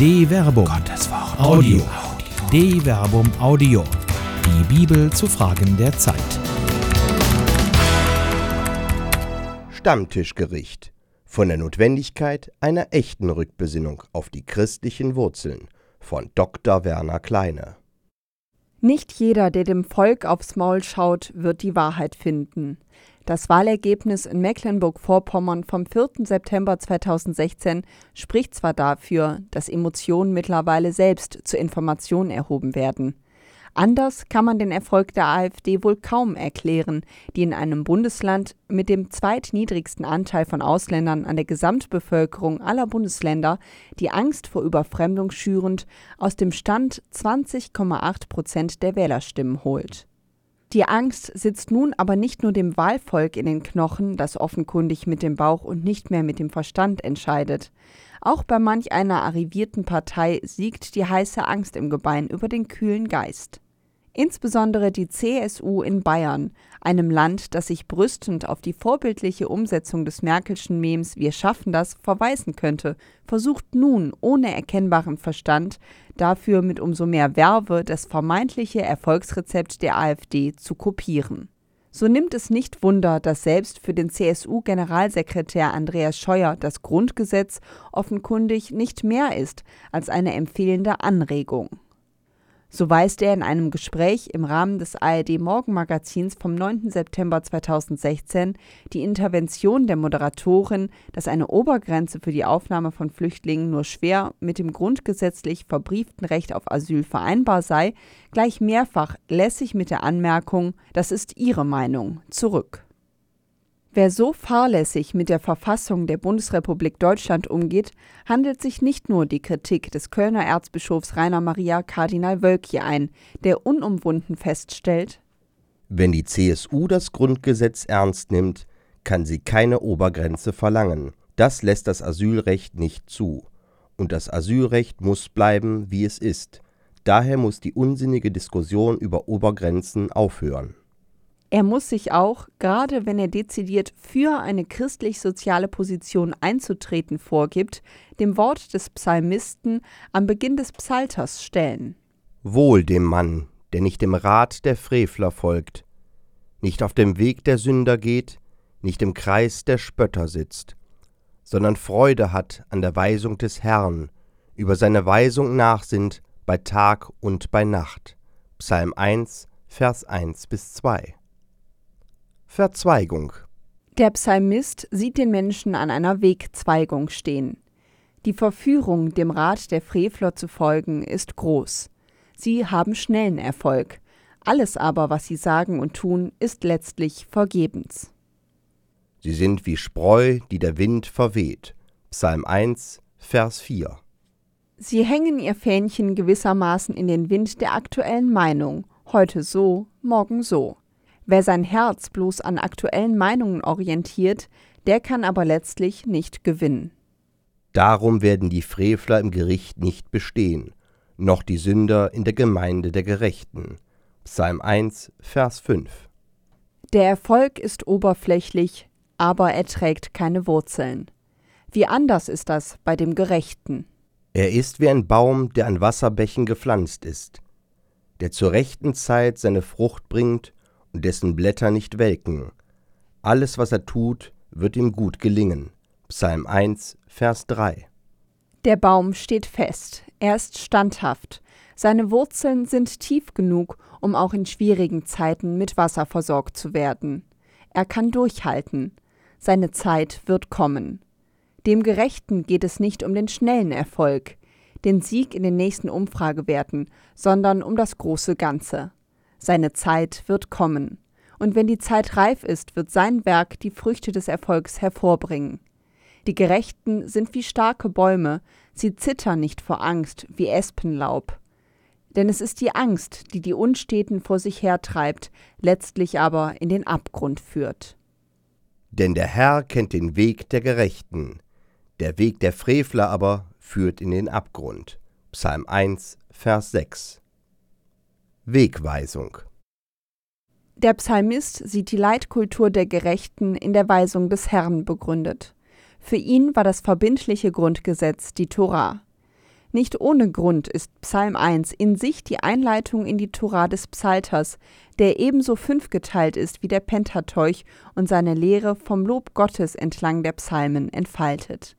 De Verbum. Gottes Wort. Audio. De Verbum Audio. Die Bibel zu Fragen der Zeit. Stammtischgericht. Von der Notwendigkeit einer echten Rückbesinnung auf die christlichen Wurzeln von Dr. Werner Kleine. Nicht jeder, der dem Volk aufs Maul schaut, wird die Wahrheit finden. Das Wahlergebnis in Mecklenburg-Vorpommern vom 4. September 2016 spricht zwar dafür, dass Emotionen mittlerweile selbst zur Information erhoben werden. Anders kann man den Erfolg der AfD wohl kaum erklären, die in einem Bundesland mit dem zweitniedrigsten Anteil von Ausländern an der Gesamtbevölkerung aller Bundesländer die Angst vor Überfremdung schürend aus dem Stand 20,8 Prozent der Wählerstimmen holt. Die Angst sitzt nun aber nicht nur dem Wahlvolk in den Knochen, das offenkundig mit dem Bauch und nicht mehr mit dem Verstand entscheidet. Auch bei manch einer arrivierten Partei siegt die heiße Angst im Gebein über den kühlen Geist. Insbesondere die CSU in Bayern, einem Land, das sich brüstend auf die vorbildliche Umsetzung des Merkelschen Mems Wir schaffen das verweisen könnte, versucht nun ohne erkennbaren Verstand dafür mit umso mehr Werbe das vermeintliche Erfolgsrezept der AfD zu kopieren. So nimmt es nicht Wunder, dass selbst für den CSU-Generalsekretär Andreas Scheuer das Grundgesetz offenkundig nicht mehr ist als eine empfehlende Anregung. So weist er in einem Gespräch im Rahmen des ARD Morgenmagazins vom 9. September 2016 die Intervention der Moderatorin, dass eine Obergrenze für die Aufnahme von Flüchtlingen nur schwer mit dem grundgesetzlich verbrieften Recht auf Asyl vereinbar sei, gleich mehrfach lässig mit der Anmerkung, das ist ihre Meinung, zurück. Wer so fahrlässig mit der Verfassung der Bundesrepublik Deutschland umgeht, handelt sich nicht nur die Kritik des Kölner Erzbischofs Rainer Maria Kardinal Wölkje ein, der unumwunden feststellt, Wenn die CSU das Grundgesetz ernst nimmt, kann sie keine Obergrenze verlangen. Das lässt das Asylrecht nicht zu. Und das Asylrecht muss bleiben, wie es ist. Daher muss die unsinnige Diskussion über Obergrenzen aufhören. Er muss sich auch, gerade wenn er dezidiert für eine christlich-soziale Position einzutreten vorgibt, dem Wort des Psalmisten am Beginn des Psalters stellen. Wohl dem Mann, der nicht dem Rat der Frevler folgt, nicht auf dem Weg der Sünder geht, nicht im Kreis der Spötter sitzt, sondern Freude hat an der Weisung des Herrn, über seine Weisung nachsinnt bei Tag und bei Nacht. Psalm 1, Vers 1 bis 2. Verzweigung. Der Psalmist sieht den Menschen an einer Wegzweigung stehen. Die Verführung, dem Rat der Frevler zu folgen, ist groß. Sie haben schnellen Erfolg. Alles aber, was sie sagen und tun, ist letztlich vergebens. Sie sind wie Spreu, die der Wind verweht. Psalm 1, Vers 4. Sie hängen ihr Fähnchen gewissermaßen in den Wind der aktuellen Meinung, heute so, morgen so. Wer sein Herz bloß an aktuellen Meinungen orientiert, der kann aber letztlich nicht gewinnen. Darum werden die Frevler im Gericht nicht bestehen, noch die Sünder in der Gemeinde der Gerechten. Psalm 1, Vers 5. Der Erfolg ist oberflächlich, aber er trägt keine Wurzeln. Wie anders ist das bei dem Gerechten? Er ist wie ein Baum, der an Wasserbächen gepflanzt ist, der zur rechten Zeit seine Frucht bringt dessen Blätter nicht welken. Alles, was er tut, wird ihm gut gelingen. Psalm 1, Vers 3. Der Baum steht fest, er ist standhaft, seine Wurzeln sind tief genug, um auch in schwierigen Zeiten mit Wasser versorgt zu werden. Er kann durchhalten, seine Zeit wird kommen. Dem Gerechten geht es nicht um den schnellen Erfolg, den Sieg in den nächsten Umfragewerten, sondern um das große Ganze. Seine Zeit wird kommen. Und wenn die Zeit reif ist, wird sein Werk die Früchte des Erfolgs hervorbringen. Die Gerechten sind wie starke Bäume, sie zittern nicht vor Angst wie Espenlaub. Denn es ist die Angst, die die Unsteten vor sich hertreibt, letztlich aber in den Abgrund führt. Denn der Herr kennt den Weg der Gerechten, der Weg der Frevler aber führt in den Abgrund. Psalm 1, Vers 6. Wegweisung. Der Psalmist sieht die Leitkultur der Gerechten in der Weisung des Herrn begründet. Für ihn war das verbindliche Grundgesetz die Tora. Nicht ohne Grund ist Psalm 1 in sich die Einleitung in die Tora des Psalters, der ebenso fünfgeteilt ist wie der Pentateuch und seine Lehre vom Lob Gottes entlang der Psalmen entfaltet.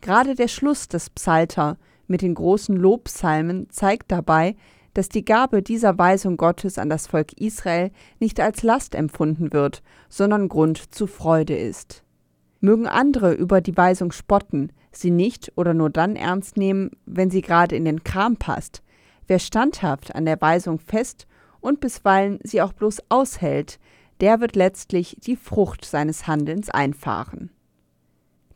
Gerade der Schluss des Psalter mit den großen Lobpsalmen zeigt dabei, dass die Gabe dieser Weisung Gottes an das Volk Israel nicht als Last empfunden wird, sondern Grund zu Freude ist. Mögen andere über die Weisung spotten, sie nicht oder nur dann ernst nehmen, wenn sie gerade in den Kram passt. Wer standhaft an der Weisung fest und bisweilen sie auch bloß aushält, der wird letztlich die Frucht seines Handelns einfahren.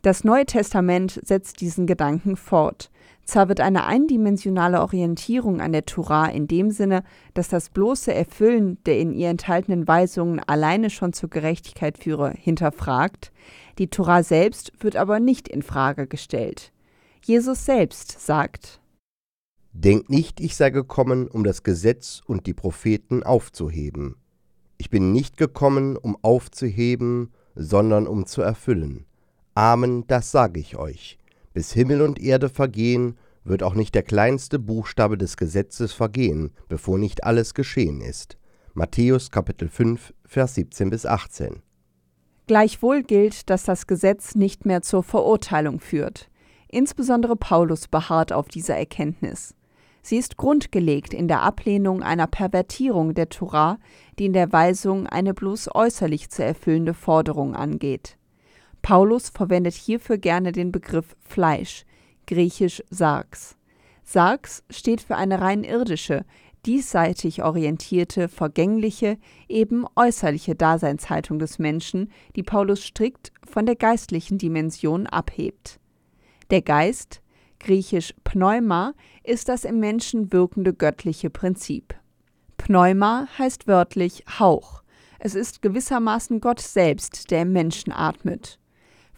Das Neue Testament setzt diesen Gedanken fort. Zwar wird eine eindimensionale Orientierung an der Tora in dem Sinne, dass das bloße Erfüllen der in ihr enthaltenen Weisungen alleine schon zur Gerechtigkeit führe, hinterfragt, die Tora selbst wird aber nicht in Frage gestellt. Jesus selbst sagt: Denkt nicht, ich sei gekommen, um das Gesetz und die Propheten aufzuheben. Ich bin nicht gekommen, um aufzuheben, sondern um zu erfüllen. Amen, das sage ich euch. Bis Himmel und Erde vergehen, wird auch nicht der kleinste Buchstabe des Gesetzes vergehen, bevor nicht alles geschehen ist. Matthäus Kapitel 5, Vers 17 bis 18. Gleichwohl gilt, dass das Gesetz nicht mehr zur Verurteilung führt. Insbesondere Paulus beharrt auf dieser Erkenntnis. Sie ist grundgelegt in der Ablehnung einer Pervertierung der Tora, die in der Weisung eine bloß äußerlich zu erfüllende Forderung angeht. Paulus verwendet hierfür gerne den Begriff Fleisch, griechisch Sarx. Sarx steht für eine rein irdische, diesseitig orientierte, vergängliche, eben äußerliche Daseinshaltung des Menschen, die Paulus strikt von der geistlichen Dimension abhebt. Der Geist, griechisch Pneuma, ist das im Menschen wirkende göttliche Prinzip. Pneuma heißt wörtlich Hauch. Es ist gewissermaßen Gott selbst, der im Menschen atmet.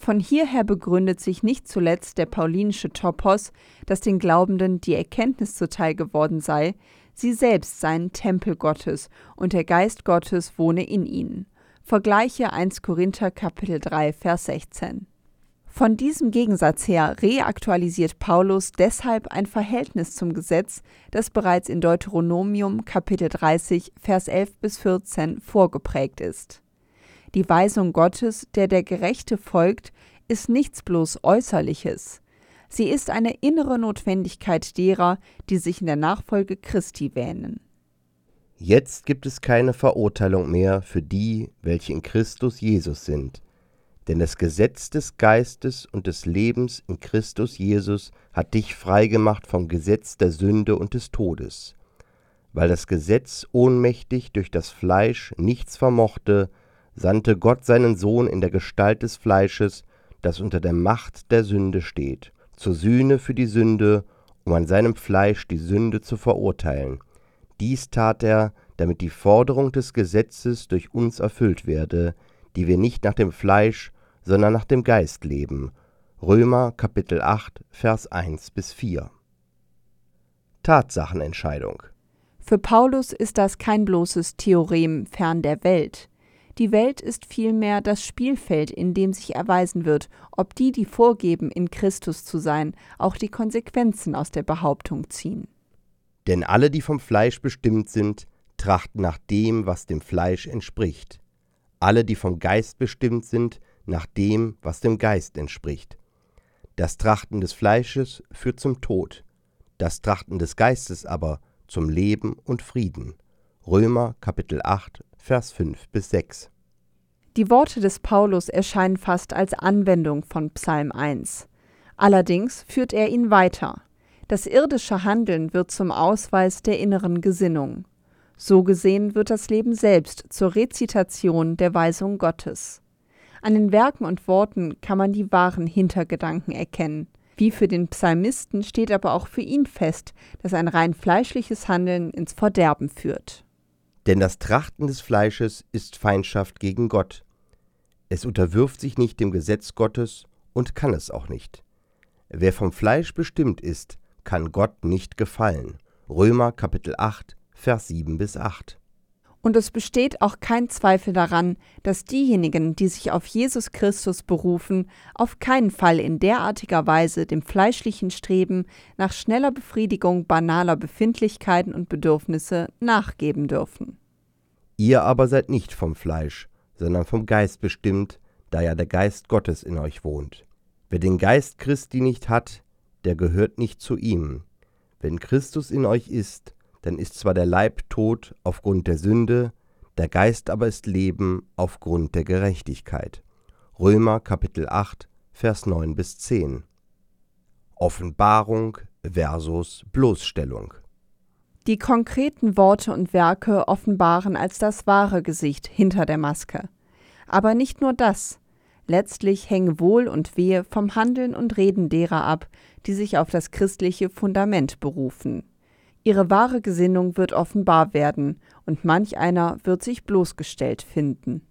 Von hierher begründet sich nicht zuletzt der paulinische Topos, dass den Glaubenden die Erkenntnis zuteil geworden sei, sie selbst seien Tempel Gottes und der Geist Gottes wohne in ihnen. Vergleiche 1 Korinther Kapitel 3 Vers 16. Von diesem Gegensatz her reaktualisiert Paulus deshalb ein Verhältnis zum Gesetz, das bereits in Deuteronomium Kapitel 30 Vers 11 bis 14 vorgeprägt ist. Die Weisung Gottes, der der Gerechte folgt, ist nichts bloß Äußerliches. Sie ist eine innere Notwendigkeit derer, die sich in der Nachfolge Christi wähnen. Jetzt gibt es keine Verurteilung mehr für die, welche in Christus Jesus sind. Denn das Gesetz des Geistes und des Lebens in Christus Jesus hat dich freigemacht vom Gesetz der Sünde und des Todes. Weil das Gesetz ohnmächtig durch das Fleisch nichts vermochte, sandte Gott seinen Sohn in der Gestalt des Fleisches, das unter der Macht der Sünde steht, zur Sühne für die Sünde, um an seinem Fleisch die Sünde zu verurteilen. Dies tat er, damit die Forderung des Gesetzes durch uns erfüllt werde, die wir nicht nach dem Fleisch, sondern nach dem Geist leben. Römer Kapitel 8, Vers 1 bis 4. Tatsachenentscheidung. Für Paulus ist das kein bloßes Theorem fern der Welt. Die Welt ist vielmehr das Spielfeld, in dem sich erweisen wird, ob die, die vorgeben, in Christus zu sein, auch die Konsequenzen aus der Behauptung ziehen. Denn alle, die vom Fleisch bestimmt sind, trachten nach dem, was dem Fleisch entspricht. Alle, die vom Geist bestimmt sind, nach dem, was dem Geist entspricht. Das Trachten des Fleisches führt zum Tod, das Trachten des Geistes aber zum Leben und Frieden. Römer Kapitel 8, Vers 5 bis 6. Die Worte des Paulus erscheinen fast als Anwendung von Psalm 1. Allerdings führt er ihn weiter. Das irdische Handeln wird zum Ausweis der inneren Gesinnung. So gesehen wird das Leben selbst zur Rezitation der Weisung Gottes. An den Werken und Worten kann man die wahren Hintergedanken erkennen. Wie für den Psalmisten steht aber auch für ihn fest, dass ein rein fleischliches Handeln ins Verderben führt. Denn das Trachten des Fleisches ist Feindschaft gegen Gott. Es unterwirft sich nicht dem Gesetz Gottes und kann es auch nicht. Wer vom Fleisch bestimmt ist, kann Gott nicht gefallen. Römer Kapitel 8, Vers 7 bis 8. Und es besteht auch kein Zweifel daran, dass diejenigen, die sich auf Jesus Christus berufen, auf keinen Fall in derartiger Weise dem fleischlichen Streben nach schneller Befriedigung banaler Befindlichkeiten und Bedürfnisse nachgeben dürfen. Ihr aber seid nicht vom Fleisch, sondern vom Geist bestimmt, da ja der Geist Gottes in euch wohnt. Wer den Geist Christi nicht hat, der gehört nicht zu ihm. Wenn Christus in euch ist, dann ist zwar der Leib tot aufgrund der Sünde, der Geist aber ist Leben aufgrund der Gerechtigkeit. Römer Kapitel 8, Vers 9 bis 10. Offenbarung versus Bloßstellung. Die konkreten Worte und Werke offenbaren als das wahre Gesicht hinter der Maske. Aber nicht nur das. Letztlich hängen Wohl und Wehe vom Handeln und Reden derer ab, die sich auf das christliche Fundament berufen. Ihre wahre Gesinnung wird offenbar werden, und manch einer wird sich bloßgestellt finden.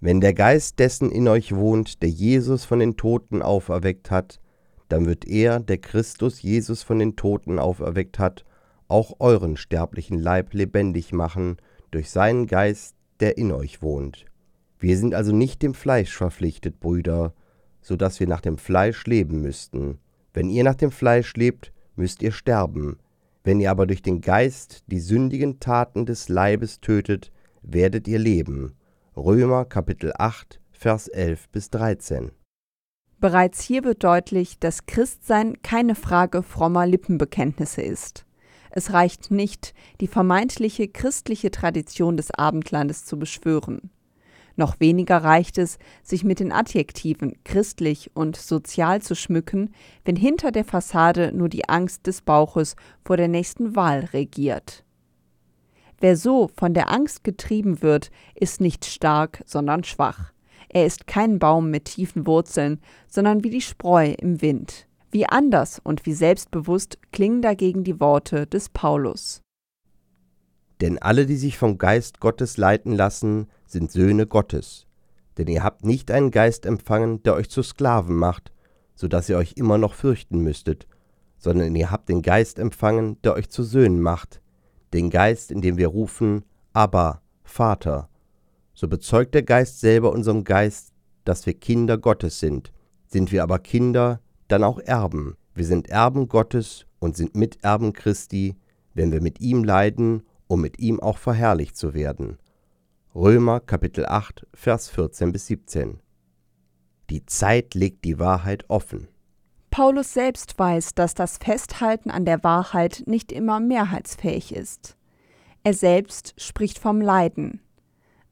Wenn der Geist dessen in euch wohnt, der Jesus von den Toten auferweckt hat, dann wird er, der Christus Jesus von den Toten auferweckt hat, auch euren sterblichen Leib lebendig machen durch seinen Geist, der in euch wohnt. Wir sind also nicht dem Fleisch verpflichtet, Brüder, so dass wir nach dem Fleisch leben müssten. Wenn ihr nach dem Fleisch lebt, müsst ihr sterben. Wenn ihr aber durch den Geist die sündigen Taten des Leibes tötet, werdet ihr leben. Römer Kapitel 8, Vers 11 bis 13. Bereits hier wird deutlich, dass Christsein keine Frage frommer Lippenbekenntnisse ist. Es reicht nicht, die vermeintliche christliche Tradition des Abendlandes zu beschwören. Noch weniger reicht es, sich mit den Adjektiven christlich und sozial zu schmücken, wenn hinter der Fassade nur die Angst des Bauches vor der nächsten Wahl regiert. Wer so von der Angst getrieben wird, ist nicht stark, sondern schwach. Er ist kein Baum mit tiefen Wurzeln, sondern wie die Spreu im Wind. Wie anders und wie selbstbewusst klingen dagegen die Worte des Paulus. Denn alle, die sich vom Geist Gottes leiten lassen, sind Söhne Gottes. Denn ihr habt nicht einen Geist empfangen, der euch zu Sklaven macht, so dass ihr euch immer noch fürchten müsstet, sondern ihr habt den Geist empfangen, der euch zu Söhnen macht, den Geist, in dem wir rufen, Abba, Vater. So bezeugt der Geist selber unserem Geist, dass wir Kinder Gottes sind. Sind wir aber Kinder, dann auch Erben. Wir sind Erben Gottes und sind Miterben Christi, wenn wir mit ihm leiden um mit ihm auch verherrlicht zu werden. Römer Kapitel 8, Vers 14 bis 17. Die Zeit legt die Wahrheit offen. Paulus selbst weiß, dass das Festhalten an der Wahrheit nicht immer mehrheitsfähig ist. Er selbst spricht vom Leiden.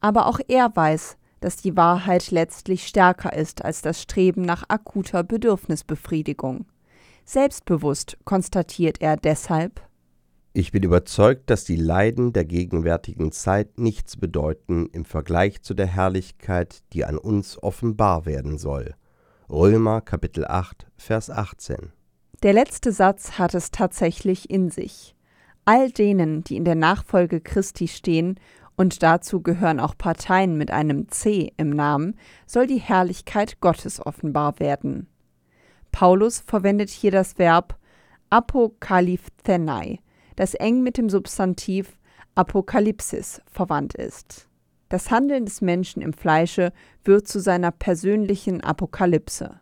Aber auch er weiß, dass die Wahrheit letztlich stärker ist als das Streben nach akuter Bedürfnisbefriedigung. Selbstbewusst konstatiert er deshalb ich bin überzeugt, dass die Leiden der gegenwärtigen Zeit nichts bedeuten im Vergleich zu der Herrlichkeit, die an uns offenbar werden soll. Römer Kapitel 8, Vers 18. Der letzte Satz hat es tatsächlich in sich. All denen, die in der Nachfolge Christi stehen, und dazu gehören auch Parteien mit einem C im Namen, soll die Herrlichkeit Gottes offenbar werden. Paulus verwendet hier das Verb apokalyphthenai, das eng mit dem Substantiv Apokalypsis verwandt ist. Das Handeln des Menschen im Fleische wird zu seiner persönlichen Apokalypse.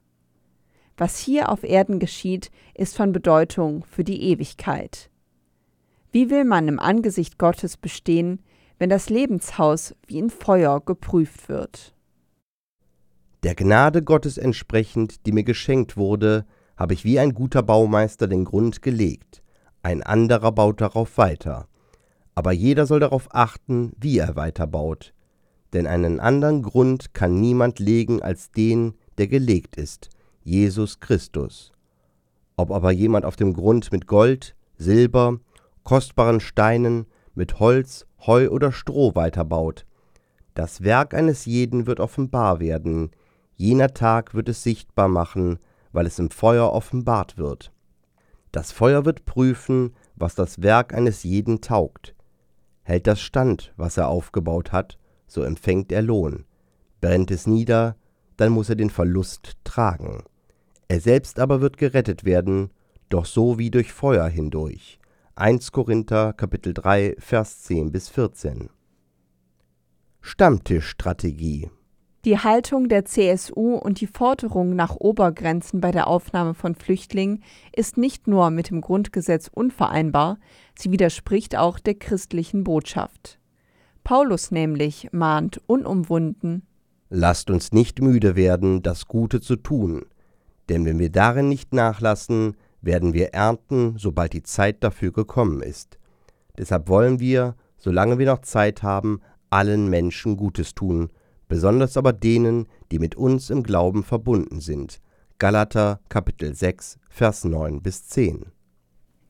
Was hier auf Erden geschieht, ist von Bedeutung für die Ewigkeit. Wie will man im Angesicht Gottes bestehen, wenn das Lebenshaus wie in Feuer geprüft wird? Der Gnade Gottes entsprechend, die mir geschenkt wurde, habe ich wie ein guter Baumeister den Grund gelegt ein anderer baut darauf weiter. Aber jeder soll darauf achten, wie er weiterbaut. Denn einen anderen Grund kann niemand legen als den, der gelegt ist, Jesus Christus. Ob aber jemand auf dem Grund mit Gold, Silber, kostbaren Steinen, mit Holz, Heu oder Stroh weiterbaut, das Werk eines jeden wird offenbar werden, jener Tag wird es sichtbar machen, weil es im Feuer offenbart wird. Das Feuer wird prüfen, was das Werk eines jeden taugt. Hält das stand, was er aufgebaut hat, so empfängt er Lohn. Brennt es nieder, dann muss er den Verlust tragen. Er selbst aber wird gerettet werden, doch so wie durch Feuer hindurch. 1 Korinther Kapitel 3 Vers 10 bis 14. Stammtischstrategie. Die Haltung der CSU und die Forderung nach Obergrenzen bei der Aufnahme von Flüchtlingen ist nicht nur mit dem Grundgesetz unvereinbar, sie widerspricht auch der christlichen Botschaft. Paulus nämlich mahnt unumwunden Lasst uns nicht müde werden, das Gute zu tun, denn wenn wir darin nicht nachlassen, werden wir ernten, sobald die Zeit dafür gekommen ist. Deshalb wollen wir, solange wir noch Zeit haben, allen Menschen Gutes tun, besonders aber denen, die mit uns im Glauben verbunden sind. Galater Kapitel 6, Vers 9 bis 10.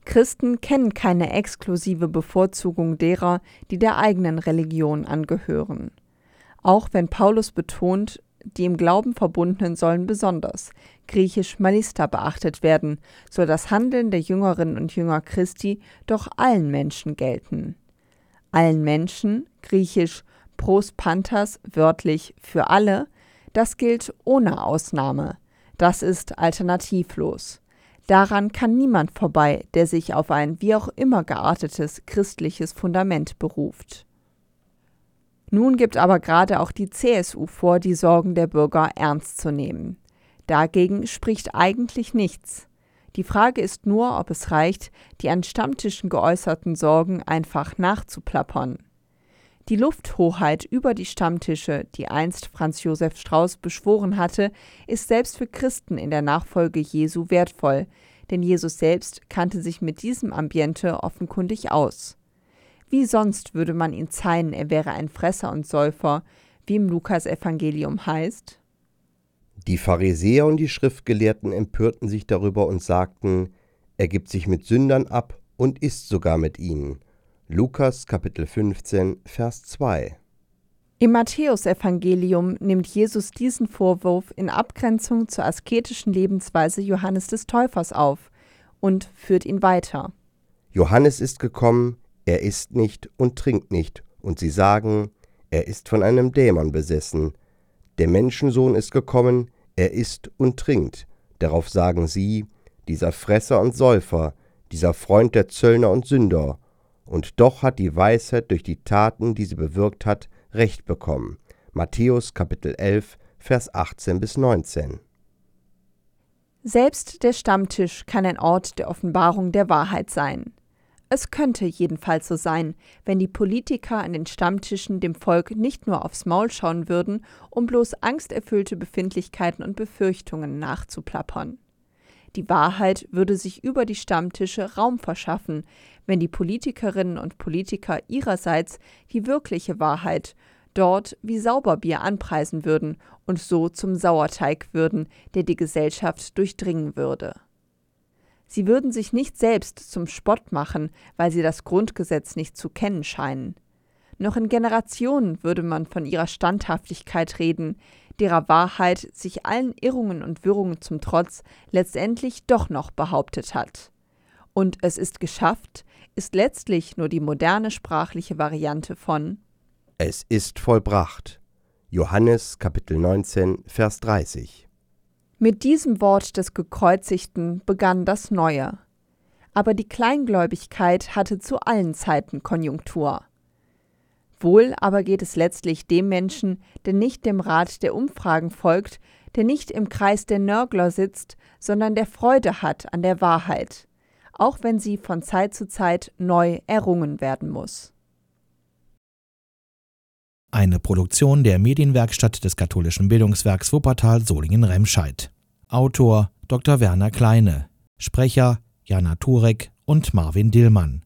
Christen kennen keine exklusive Bevorzugung derer, die der eigenen Religion angehören. Auch wenn Paulus betont, die im Glauben Verbundenen sollen besonders, griechisch Malista beachtet werden, soll das Handeln der Jüngerinnen und Jünger Christi doch allen Menschen gelten. Allen Menschen, griechisch pros pantas, wörtlich für alle, das gilt ohne Ausnahme. Das ist alternativlos. Daran kann niemand vorbei, der sich auf ein wie auch immer geartetes christliches Fundament beruft. Nun gibt aber gerade auch die CSU vor, die Sorgen der Bürger ernst zu nehmen. Dagegen spricht eigentlich nichts. Die Frage ist nur, ob es reicht, die an Stammtischen geäußerten Sorgen einfach nachzuplappern. Die Lufthoheit über die Stammtische, die einst Franz Josef Strauß beschworen hatte, ist selbst für Christen in der Nachfolge Jesu wertvoll, denn Jesus selbst kannte sich mit diesem Ambiente offenkundig aus. Wie sonst würde man ihn zeigen, er wäre ein Fresser und Säufer, wie im Lukas-Evangelium heißt? Die Pharisäer und die Schriftgelehrten empörten sich darüber und sagten, er gibt sich mit Sündern ab und isst sogar mit ihnen. Lukas Kapitel 15, Vers 2. Im Matthäusevangelium nimmt Jesus diesen Vorwurf in Abgrenzung zur asketischen Lebensweise Johannes des Täufers auf und führt ihn weiter. Johannes ist gekommen, er isst nicht und trinkt nicht, und sie sagen, er ist von einem Dämon besessen. Der Menschensohn ist gekommen, er isst und trinkt. Darauf sagen sie, dieser Fresser und Säufer, dieser Freund der Zöllner und Sünder. Und doch hat die Weisheit durch die Taten, die sie bewirkt hat, Recht bekommen. Matthäus Kapitel 11, Vers 18 bis 19. Selbst der Stammtisch kann ein Ort der Offenbarung der Wahrheit sein. Es könnte jedenfalls so sein, wenn die Politiker an den Stammtischen dem Volk nicht nur aufs Maul schauen würden, um bloß angsterfüllte Befindlichkeiten und Befürchtungen nachzuplappern. Die Wahrheit würde sich über die Stammtische Raum verschaffen, wenn die Politikerinnen und Politiker ihrerseits die wirkliche Wahrheit dort wie Sauberbier anpreisen würden und so zum Sauerteig würden, der die Gesellschaft durchdringen würde. Sie würden sich nicht selbst zum Spott machen, weil sie das Grundgesetz nicht zu kennen scheinen. Noch in Generationen würde man von ihrer Standhaftigkeit reden, derer Wahrheit sich allen Irrungen und Wirrungen zum Trotz letztendlich doch noch behauptet hat. Und es ist geschafft, ist letztlich nur die moderne sprachliche Variante von Es ist vollbracht. Johannes Kapitel 19, Vers 30. Mit diesem Wort des Gekreuzigten begann das Neue. Aber die Kleingläubigkeit hatte zu allen Zeiten Konjunktur. Wohl aber geht es letztlich dem Menschen, der nicht dem Rat der Umfragen folgt, der nicht im Kreis der Nörgler sitzt, sondern der Freude hat an der Wahrheit, auch wenn sie von Zeit zu Zeit neu errungen werden muss. Eine Produktion der Medienwerkstatt des katholischen Bildungswerks Wuppertal Solingen-Remscheid. Autor Dr. Werner Kleine, Sprecher Jana Turek und Marvin Dillmann